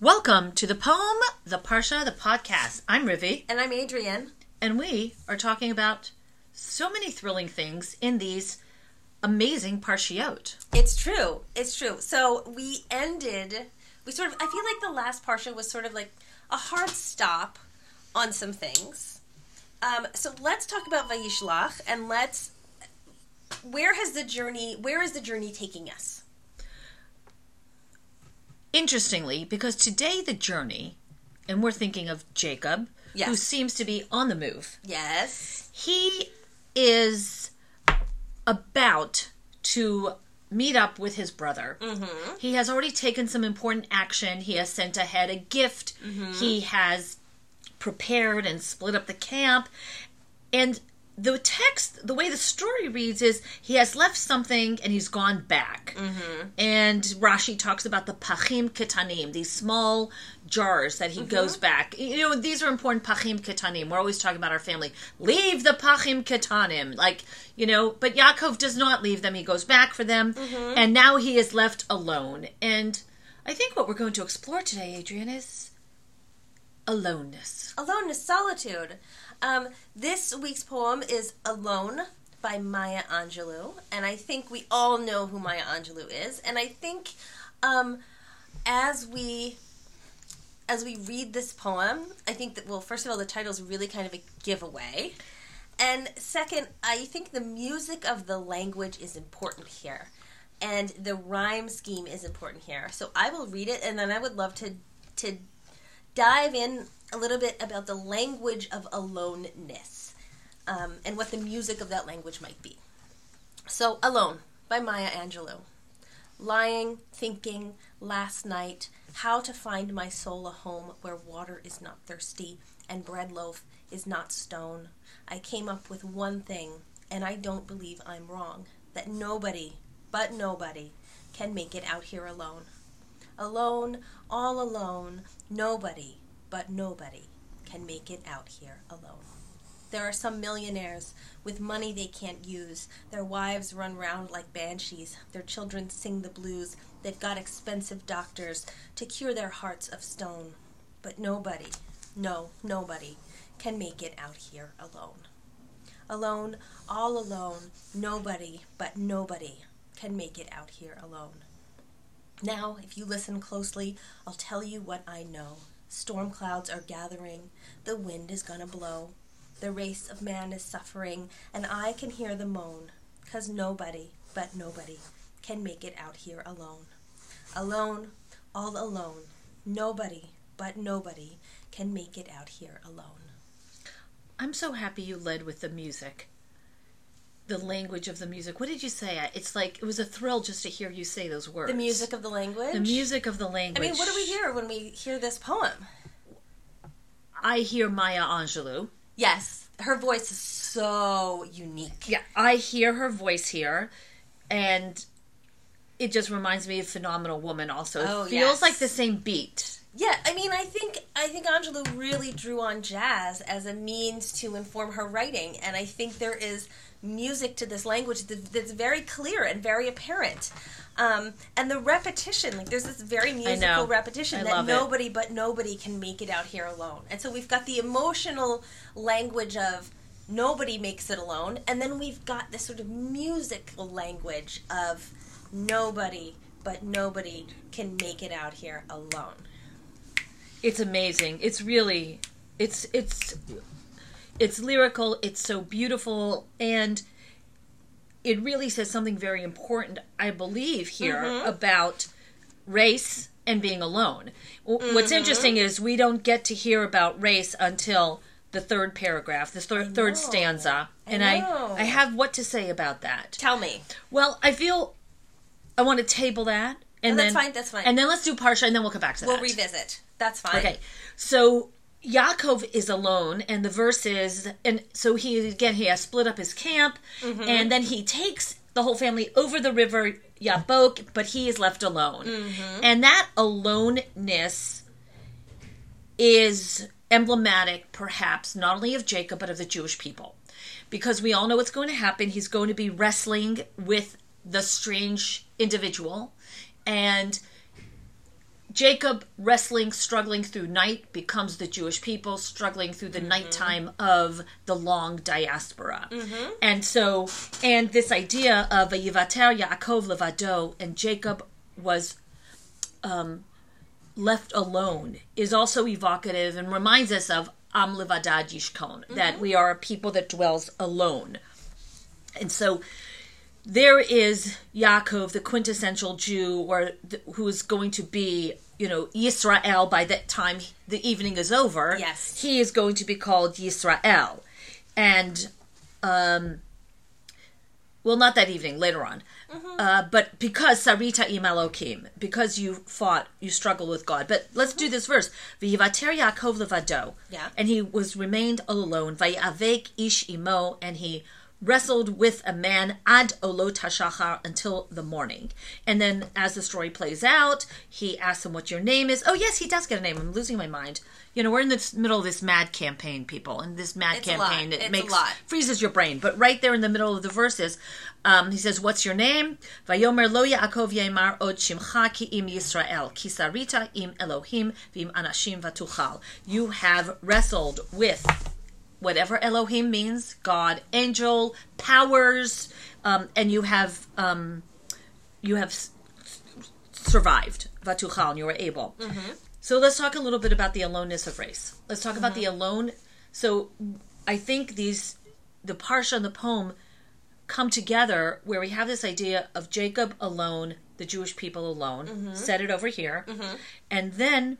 Welcome to the poem, the Parsha, the podcast. I'm Rivi, And I'm Adrienne. and we are talking about so many thrilling things in these amazing Parshiot. It's true. It's true. So we ended. We sort of. I feel like the last parsha was sort of like a hard stop on some things. Um, so let's talk about Vayishlach and let's. Where has the journey? Where is the journey taking us? Interestingly, because today the journey, and we're thinking of Jacob, who seems to be on the move. Yes. He is about to meet up with his brother. Mm-hmm. He has already taken some important action. He has sent ahead a gift. Mm-hmm. He has prepared and split up the camp. And the text, the way the story reads, is he has left something and he's gone back. Mm-hmm. And Rashi talks about the pachim ketanim, these small jars that he goes Mm-hmm. back. You know, these are important pachim ketanim. We're always talking about our family. Leave the pachim ketanim, like you know. But Yaakov does not leave them. He goes back for them, Mm-hmm. and now he is left alone. And I think what we're going to explore today, Adrian, is aloneness. Aloneness, solitude. Um, this week's poem is Alone by Maya Angelou. And I think we all know who Maya Angelou is. And I think um, as we as we read this poem, I think that well, first of all, the title is really kind of a giveaway. And second, I think the music of the language is important here. And the rhyme scheme is important here. So I will read it and then I would love to to dive in a little bit about the language of aloneness um, and what the music of that language might be. So, Alone by Maya Angelou. Lying, thinking, last night, how to find my soul a home where water is not thirsty and bread loaf is not stone. I came up with one thing, and I don't believe I'm wrong that nobody, but nobody, can make it out here alone. Alone, all alone, nobody, but nobody can make it out here alone. There are some millionaires with money they can't use. Their wives run round like banshees. Their children sing the blues. They've got expensive doctors to cure their hearts of stone. But nobody, no, nobody, can make it out here alone. Alone, all alone, nobody, but nobody can make it out here alone. Now, if you listen closely, I'll tell you what I know. Storm clouds are gathering, the wind is gonna blow. The race of man is suffering, and I can hear the moan, 'cause nobody, but nobody, can make it out here alone. Alone, all alone, nobody, but nobody, can make it out here alone. I'm so happy you led with the music. The language of the music. What did you say? It's like it was a thrill just to hear you say those words. The music of the language? The music of the language. I mean, what do we hear when we hear this poem? I hear Maya Angelou. Yes, her voice is so unique. Yeah, I hear her voice here, and it just reminds me of Phenomenal Woman. Also, it Oh, feels yes. like the same beat. Yeah, I mean, I think I think Angelou really drew on jazz as a means to inform her writing, and I think there is music to this language that, that's very clear and very apparent. Um, and the repetition, like there's this very musical repetition I that love it. nobody but nobody can make it out here alone. And so we've got the emotional language of nobody makes it alone, and then we've got this sort of musical language of nobody but nobody can make it out here alone. It's amazing. It's really, it's it's it's lyrical. It's so beautiful, and it really says something very important. I believe here Mm-hmm. about race and being alone. What's Mm-hmm. interesting is we don't get to hear about race until the third paragraph, the third, third stanza, I and know. I I have what to say about that. Tell me. Well, I feel I want to table that, and No, that's then fine, that's fine. and then let's do Parsha, and then we'll come back to that. We'll revisit. That's fine. Okay, so Yaakov is alone, and the verse is, and so he again he has split up his camp, Mm-hmm. and then he takes the whole family over the river Yabok, but he is left alone, Mm-hmm. and that aloneness is emblematic, perhaps not only of Jacob but of the Jewish people, because we all know what's going to happen. He's going to be wrestling with the strange individual, and Jacob wrestling, struggling through night, becomes the Jewish people struggling through the mm-hmm. nighttime of the long diaspora. Mm-hmm. And so, and this idea of a Yivater Yaakov Levado and Jacob was um, left alone is also evocative and reminds us of Am Levadad Yishkon, that mm-hmm. we are a people that dwells alone. And so there is Yaakov, the quintessential Jew, or the, who is going to be, you know, Yisrael by that time the evening is over. Yes. He is going to be called Yisrael. And, um, well, not that evening, later on. Uh, but because Sarita im because you fought, you struggled with God. But let's do this verse. V'yivater Yaakov levado. Yeah. And he was remained alone. Vayavek ish imo, and he wrestled with a man ad olot hashachar until the morning. And then as the story plays out, he asks him what your name is. Oh yes, he does get a name. I'm losing my mind. You know, we're in the middle of this mad campaign, people, and this mad It's campaign it makes freezes your brain. But right there in the middle of the verses, um, he says, "What's your name?" Vayomer lo Yaakov Yemar od shimcha ki im Yisrael ki sarita im Elohim v'im anashim vatuchal. You have wrestled with whatever Elohim means, God, angel, powers, um, and you have um, you have s- survived vatuchal, and you were able. So let's talk a little bit about the aloneness of race. Let's talk about the alone. So I think these the parsha and the poem come together where we have this idea of Jacob alone, the Jewish people alone. Set it over here, and then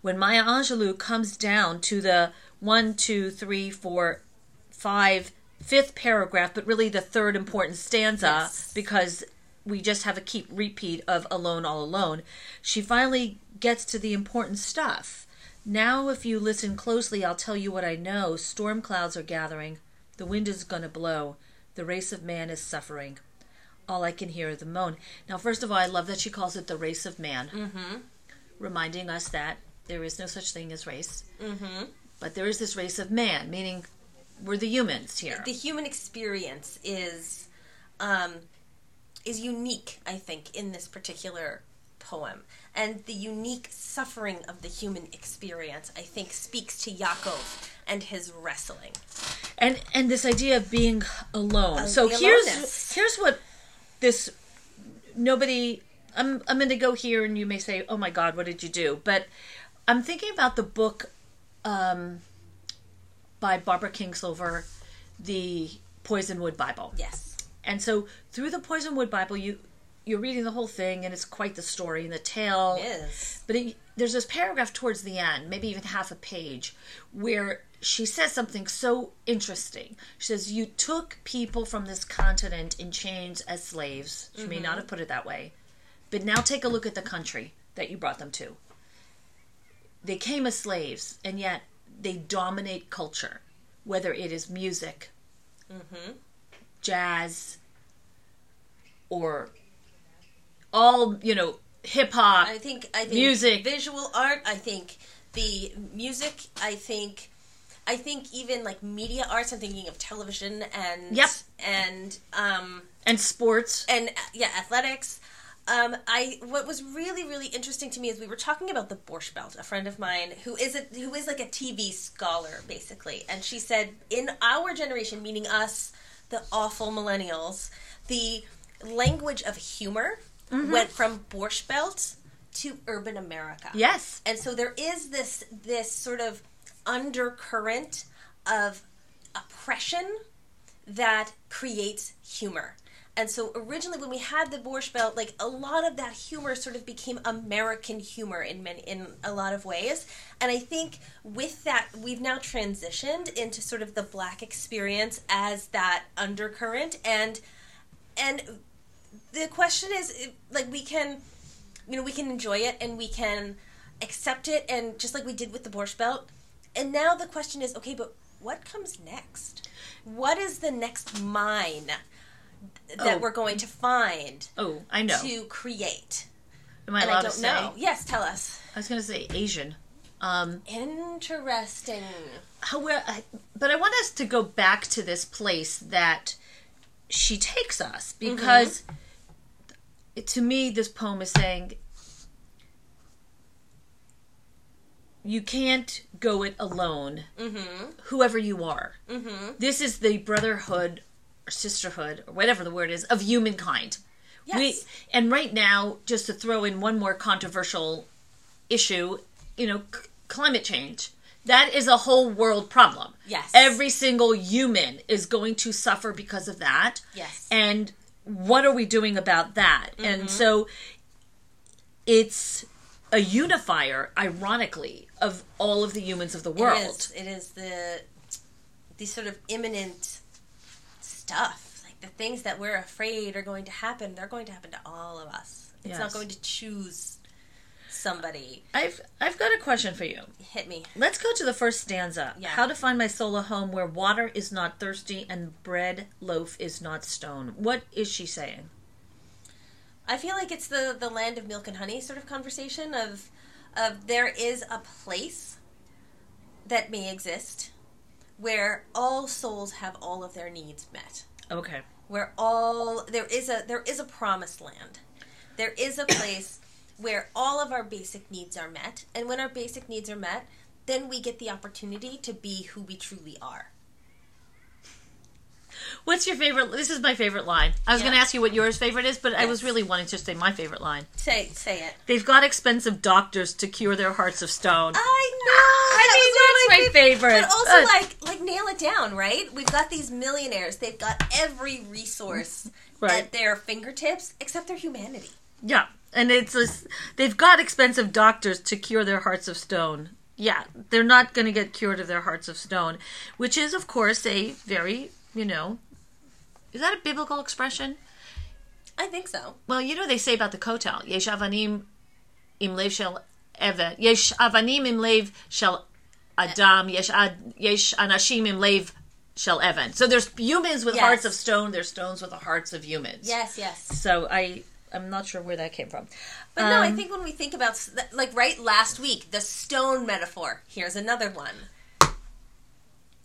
when Maya Angelou comes down to the one, two, three, four, five, fifth paragraph, but really the third important stanza Yes. because we just have a keep repeat of alone, all alone. She finally gets to the important stuff. Now, if you listen closely, I'll tell you what I know. Storm clouds are gathering. The wind is going to blow. The race of man is suffering. All I can hear is the moan. Now, first of all, I love that she calls it the race of man, mm-hmm. reminding us that there is no such thing as race. Mm-hmm. But there is this race of man, meaning we're the humans here. the human experience is um, is unique, I think, in this particular poem. And the unique suffering of the human experience, I think, speaks to Yaakov and his wrestling. and and this idea of being alone. Of so here's here's what this nobody. I'm I'm going to go here, and you may say, "Oh my God, what did you do?" But I'm thinking about the book um, by Barbara Kingsolver, the Poisonwood Bible. Yes. And so through the Poisonwood Bible, you you're reading the whole thing, and it's quite the story and the tale. It is. But it, there's this paragraph towards the end, maybe even half a page, where she says something so interesting. She says, You took people from this continent in chains as slaves. She may not have put it that way. But now take a look at the country that you brought them to. They came as slaves, and yet they dominate culture, whether it is music, jazz, or all, you know, hip hop. I think I think Music. visual art. I think the music. I think I think even like media arts. I'm thinking of television and Yep. and um and sports. and uh, yeah, athletics. Um, I what was really really interesting to me is we were talking about the Borscht Belt. A friend of mine who is a, who is like a TV scholar basically, and she said in our generation, meaning us, the awful millennials, the language of humor went from Borscht Belt to urban America. Yes. And so there is this this sort of undercurrent of oppression that creates humor. And so originally when we had the Borscht Belt, like a lot of that humor sort of became American humor in many in a lot of ways. And I think with that we've now transitioned into sort of the black experience as that undercurrent. And and the question is like we can you know we can enjoy it and we can accept it and just like we did with the borscht belt. And now the question is okay but what comes next? What is the next mine that Oh. we're going to find Oh, I know. to create Am I and allowed i to don't say? know yes tell us I was going to say Asian. Um, interesting however, but I want us to go back to this place that she takes us because to me, this poem is saying you can't go it alone, Mm-hmm. whoever you are. Mm-hmm. This is the brotherhood or sisterhood or whatever the word is of humankind. Yes. We and right now, just to throw in one more controversial issue, you know, c- climate change. That is a whole world problem. Yes. Every single human is going to suffer because of that. Yes. And what are we doing about that? And mm-hmm. so it's a unifier, ironically, of all of the humans of the world. It is. It is the these sort of imminent stuff, like the things that we're afraid are going to happen. They're going to happen to all of us. It's not going to choose somebody. I've I've got a question for you. Hit me. Let's go to the first stanza. Yeah. How to find my soul a home where water is not thirsty and bread loaf is not stone. What is she saying? I feel like it's the the land of milk and honey sort of conversation of of there is a place that may exist where all souls have all of their needs met. Okay. Where all there is a there is a promised land. There is a place where all of our basic needs are met, and when our basic needs are met, then we get the opportunity to be who we truly are. What's your favorite? This is my favorite line. I was Yeah. going to ask you what yours favorite is, but I was really wanting to say my favorite line. Say say it. They've got expensive doctors to cure their hearts of stone. I know. I that that's my favorite. But also, Uh, like, like nail it down, right? We've got these millionaires. They've got every resource Right. at their fingertips, except their humanity. Yeah, and it's a, they've got expensive doctors to cure their hearts of stone. Yeah, they're not going to get cured of their hearts of stone, which is, of course, a very you know, is that a biblical expression? I think so. Well, you know they say about the kotel, yesh avanim im lev shel evet, yesh avanim im lev shel adam, yesh ad, yesh anashim im lev shel evan. So there's humans with Yes. hearts of stone. There's stones with the hearts of humans. Yes, yes. So I I'm not sure where that came from. But no, I Um, think when we think about, like, right last week, the stone metaphor. Here's another one.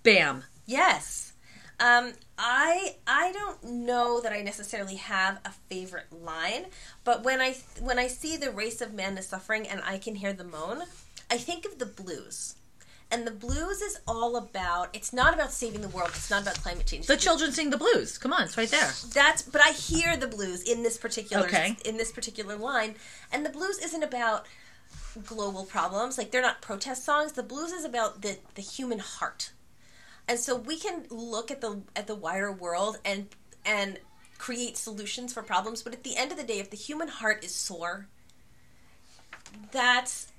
Bam. Yes. Um, I I don't know that I necessarily have a favorite line, but when I when I see the race of man is suffering and I can hear the moan, I think of the blues. And the blues is all about it's not about saving the world, it's not about climate change. The children sing the blues. Come on, it's right there. That's but I hear the blues in this particular Okay. in this particular line, and the blues isn't about global problems. Like they're not protest songs. The blues is about the the human heart, and so we can look at the at the wider world and and create solutions for problems. But at the end of the day, if the human heart is sore, that's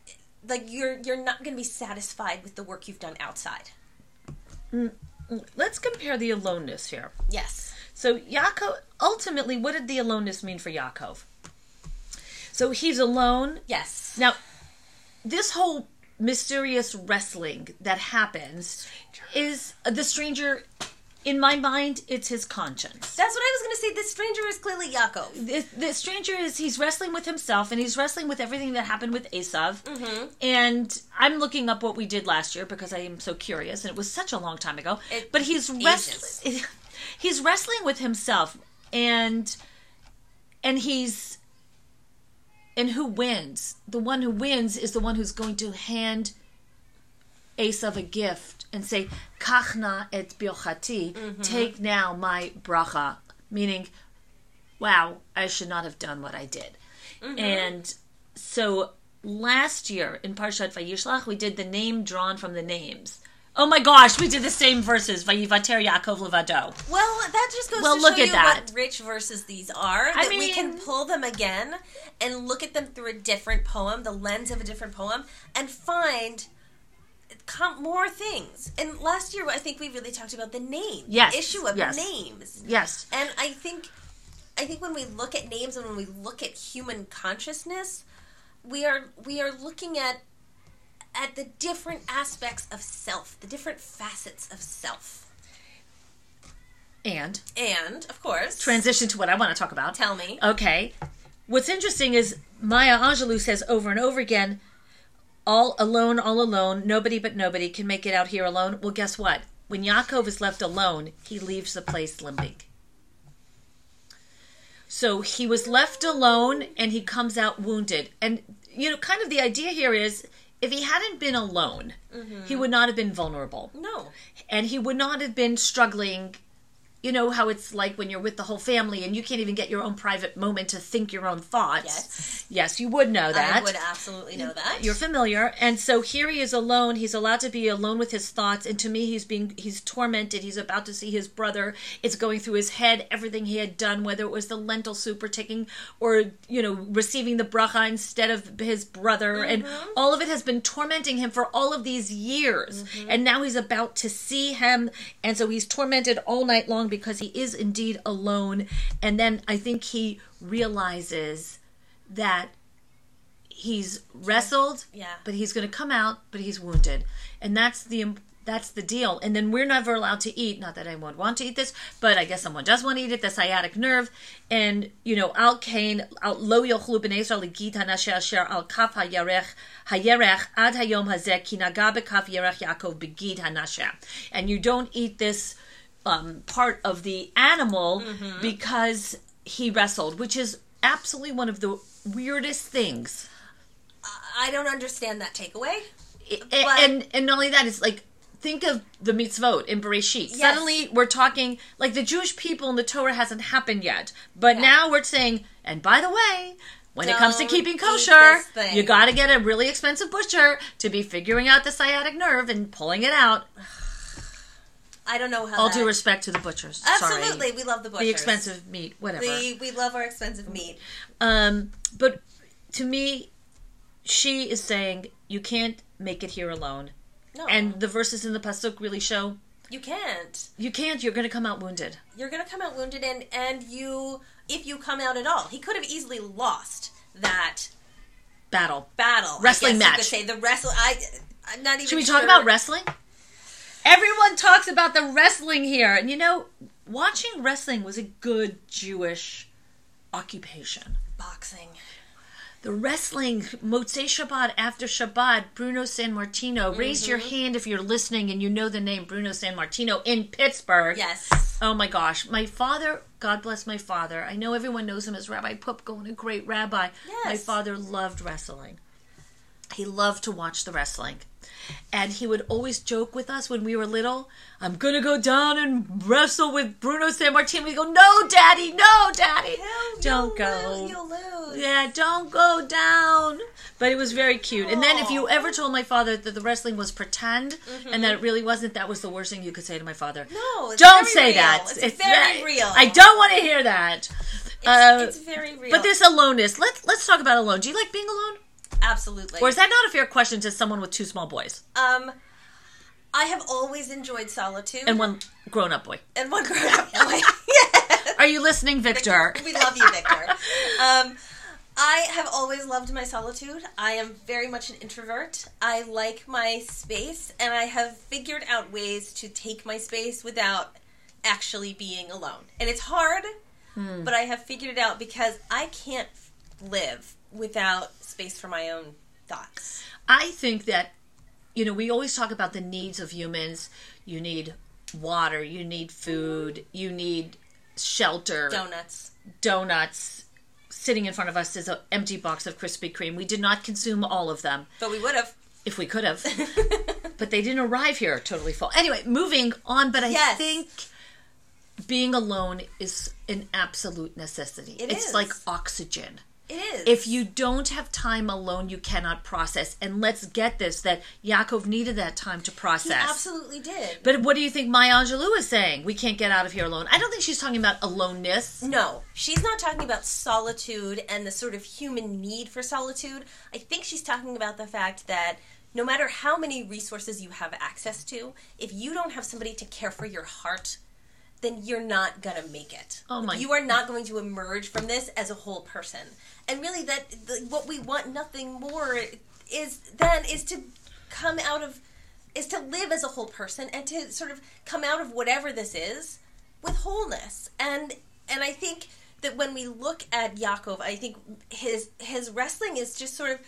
like you're you're not going to be satisfied with the work you've done outside. Mm, mm, let's compare the aloneness here. Yes. So Yaakov, ultimately, what did the aloneness mean for Yaakov? So he's alone. Yes. Now, this whole mysterious wrestling that happens is the stranger. In my mind, it's his conscience. That's what I was going to say. This stranger is clearly Yaakov. the, the stranger is he's wrestling with himself and he's wrestling with everything that happened with Esav. Mm-hmm. And I'm looking up what we did last year because I am so curious, and it was such a long time ago. It- but he's wrestling. He's wrestling with himself, and and he's and who wins? The one who wins is the one who's going to hand Esav a gift and say, "Kachna et birchati, mm-hmm. take now my bracha," meaning, "Wow, I should not have done what I did." Mm-hmm. And so last year in Parshat Vayishlach, we did the name drawn from the names. Oh my gosh, we did the same verses. Vayivater Yaakov Levado. Well, that just goes Well, to look show at you that. what rich verses these are. That we can pull them again and look at them through a different poem, the lens of a different poem, and find com- more things. And last year, I think we really talked about the name, Yes, issue of yes. names. Yes. And I think, I think when we look at names and when we look at human consciousness, we are we are looking at at the different aspects of self, the different facets of self, And and of course, transition to what I want to talk about. Tell me. Okay. What's interesting is Maya Angelou says over and over again, all alone, all alone, nobody but nobody can make it out here alone. Well, guess what? When Yaakov is left alone, he leaves the place limping. So he was left alone and he comes out wounded. And, you know, kind of the idea here is if he hadn't been alone, mm-hmm. he would not have been vulnerable. No. And he would not have been struggling. You know how it's like when you're with the whole family and you can't even get your own private moment to think your own thoughts. Yes. Yes, you would know that. I would absolutely know that. You're familiar. And so here he is alone. He's allowed to be alone with his thoughts. And to me, he's being, he's tormented. He's about to see his brother. It's going through his head, everything he had done, whether it was the lentil soup or taking, or, you know, receiving the bracha instead of his brother. And mm-hmm. all of it has been tormenting him for all of these years. Mm-hmm. And now he's about to see him. And so he's tormented all night long because he is indeed alone. And then I think he realizes that he's wrestled Yeah. but he's going to come out but he's wounded. And that's the that's the deal. And then we're never allowed to eat not that i would want to eat this but i guess someone does want to eat it the sciatic nerve. And you know al kain al lo yochlu bnei israel legit hanashe asher al kaf hayarech hayerech ad hayom hazeh ki naga bekaf yerech yaakov begid hanashe and you don't eat this um, part of the animal because he wrestled which is absolutely one of the weirdest things I don't understand that takeaway. But- and and not only that, it's like think of the mitzvot in Bereshit. Suddenly we're talking like the Jewish people in the Torah hasn't happened yet, but Yeah. now we're saying, and by the way. When it comes to keeping kosher, you got to get a really expensive butcher to be figuring out the sciatic nerve and pulling it out. I don't know how. All that, due respect to the butchers. Absolutely, Sorry. we love the butchers. The expensive meat, whatever. We we love our expensive meat. Um, but to me, she is saying you can't make it here alone. No, And the verses in the pasuk really show you can't. you can't. You're going to come out wounded. You're gonna come out wounded, and and you, if you come out at all, he could have easily lost that Battle. battle. Wrestling guess you match. could say the wrestle. I, I'm not even. Should we sure. talk about wrestling? Everyone talks about the wrestling here, and you know, watching wrestling was a good Jewish occupation. boxing? The wrestling, Motzei Shabbat after Shabbat, Bruno Sammartino. Raise your Mm-hmm. hand if you're listening and you know the name Bruno Sammartino in Pittsburgh. Yes. Oh my gosh. My father, God bless my father. I know everyone knows him as Rabbi Pupko and a great rabbi. Yes. My father loved wrestling. He loved to watch the wrestling. And he would always joke with us when we were little, I'm going to go down and wrestle with Bruno Sammartino. We go, no, daddy, no, daddy. No, Don't go. Lose, you'll lose. Yeah, don't go down. But it was very cute. And then if you ever told my father that the wrestling was pretend and that it really wasn't, that was the worst thing you could say to my father. No, it's don't say real. that. It's very real. I don't want to hear that. It's, Uh, it's very real. but this aloneness. Let's let's talk about alone. Do you like being alone, absolutely. or is that not a fair question to someone with two small boys um, I have always enjoyed solitude and one grown up boy? and one grown up boy. yes. Are you listening, Victor? We love you, Victor. Um, I have always loved my solitude. I am very much an introvert. I like my space, and I have figured out ways to take my space without actually being alone. And it's hard, Hmm. but I have figured it out because I can't live without space for my own thoughts. I think that, you know, we always talk about the needs of humans. You need water, you need food, you need shelter, Donuts. donuts. Sitting in front of us is an empty box of Krispy Kreme. We did not consume all of them, But we would have. if we could have. but they didn't arrive here totally full. Anyway, moving on. But I Yes. think being alone is an absolute necessity. It it's is. like oxygen. It is. If you don't have time alone, you cannot process. And let's get this that Yaakov needed that time to process. he absolutely did. But what do you think Maya Angelou is saying? We can't get out of here alone. I don't think she's talking about aloneness. No, she's not talking about solitude and the sort of human need for solitude. I think she's talking about the fact that no matter how many resources you have access to, if you don't have somebody to care for your heart, then you're not gonna make it. Oh my- You are not going to emerge from this as a whole person. And really, that the, what we want nothing more is then is to come out of is to live as a whole person and to sort of come out of whatever this is with wholeness. And and I think that when we look at Yaakov, I think his his wrestling is just sort of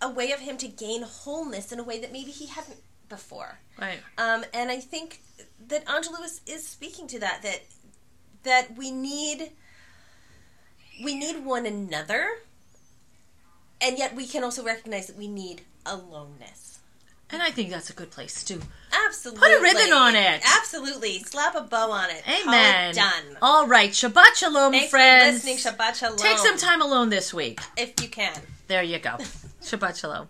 a way of him to gain wholeness in a way that maybe he hadn't before. Right. Um, and I think that Angelou is, is speaking to that that that we need we need one another and yet we can also recognize that we need aloneness. And I think that's a good place to Absolutely. Put a ribbon on it. Absolutely. Slap a bow on it. Call it Amen. done. All right, Shabbat Shalom, Thanks friends. for listening. Shabbat shalom. Take some time alone this week. if you can. There you go. Shabbat Shalom.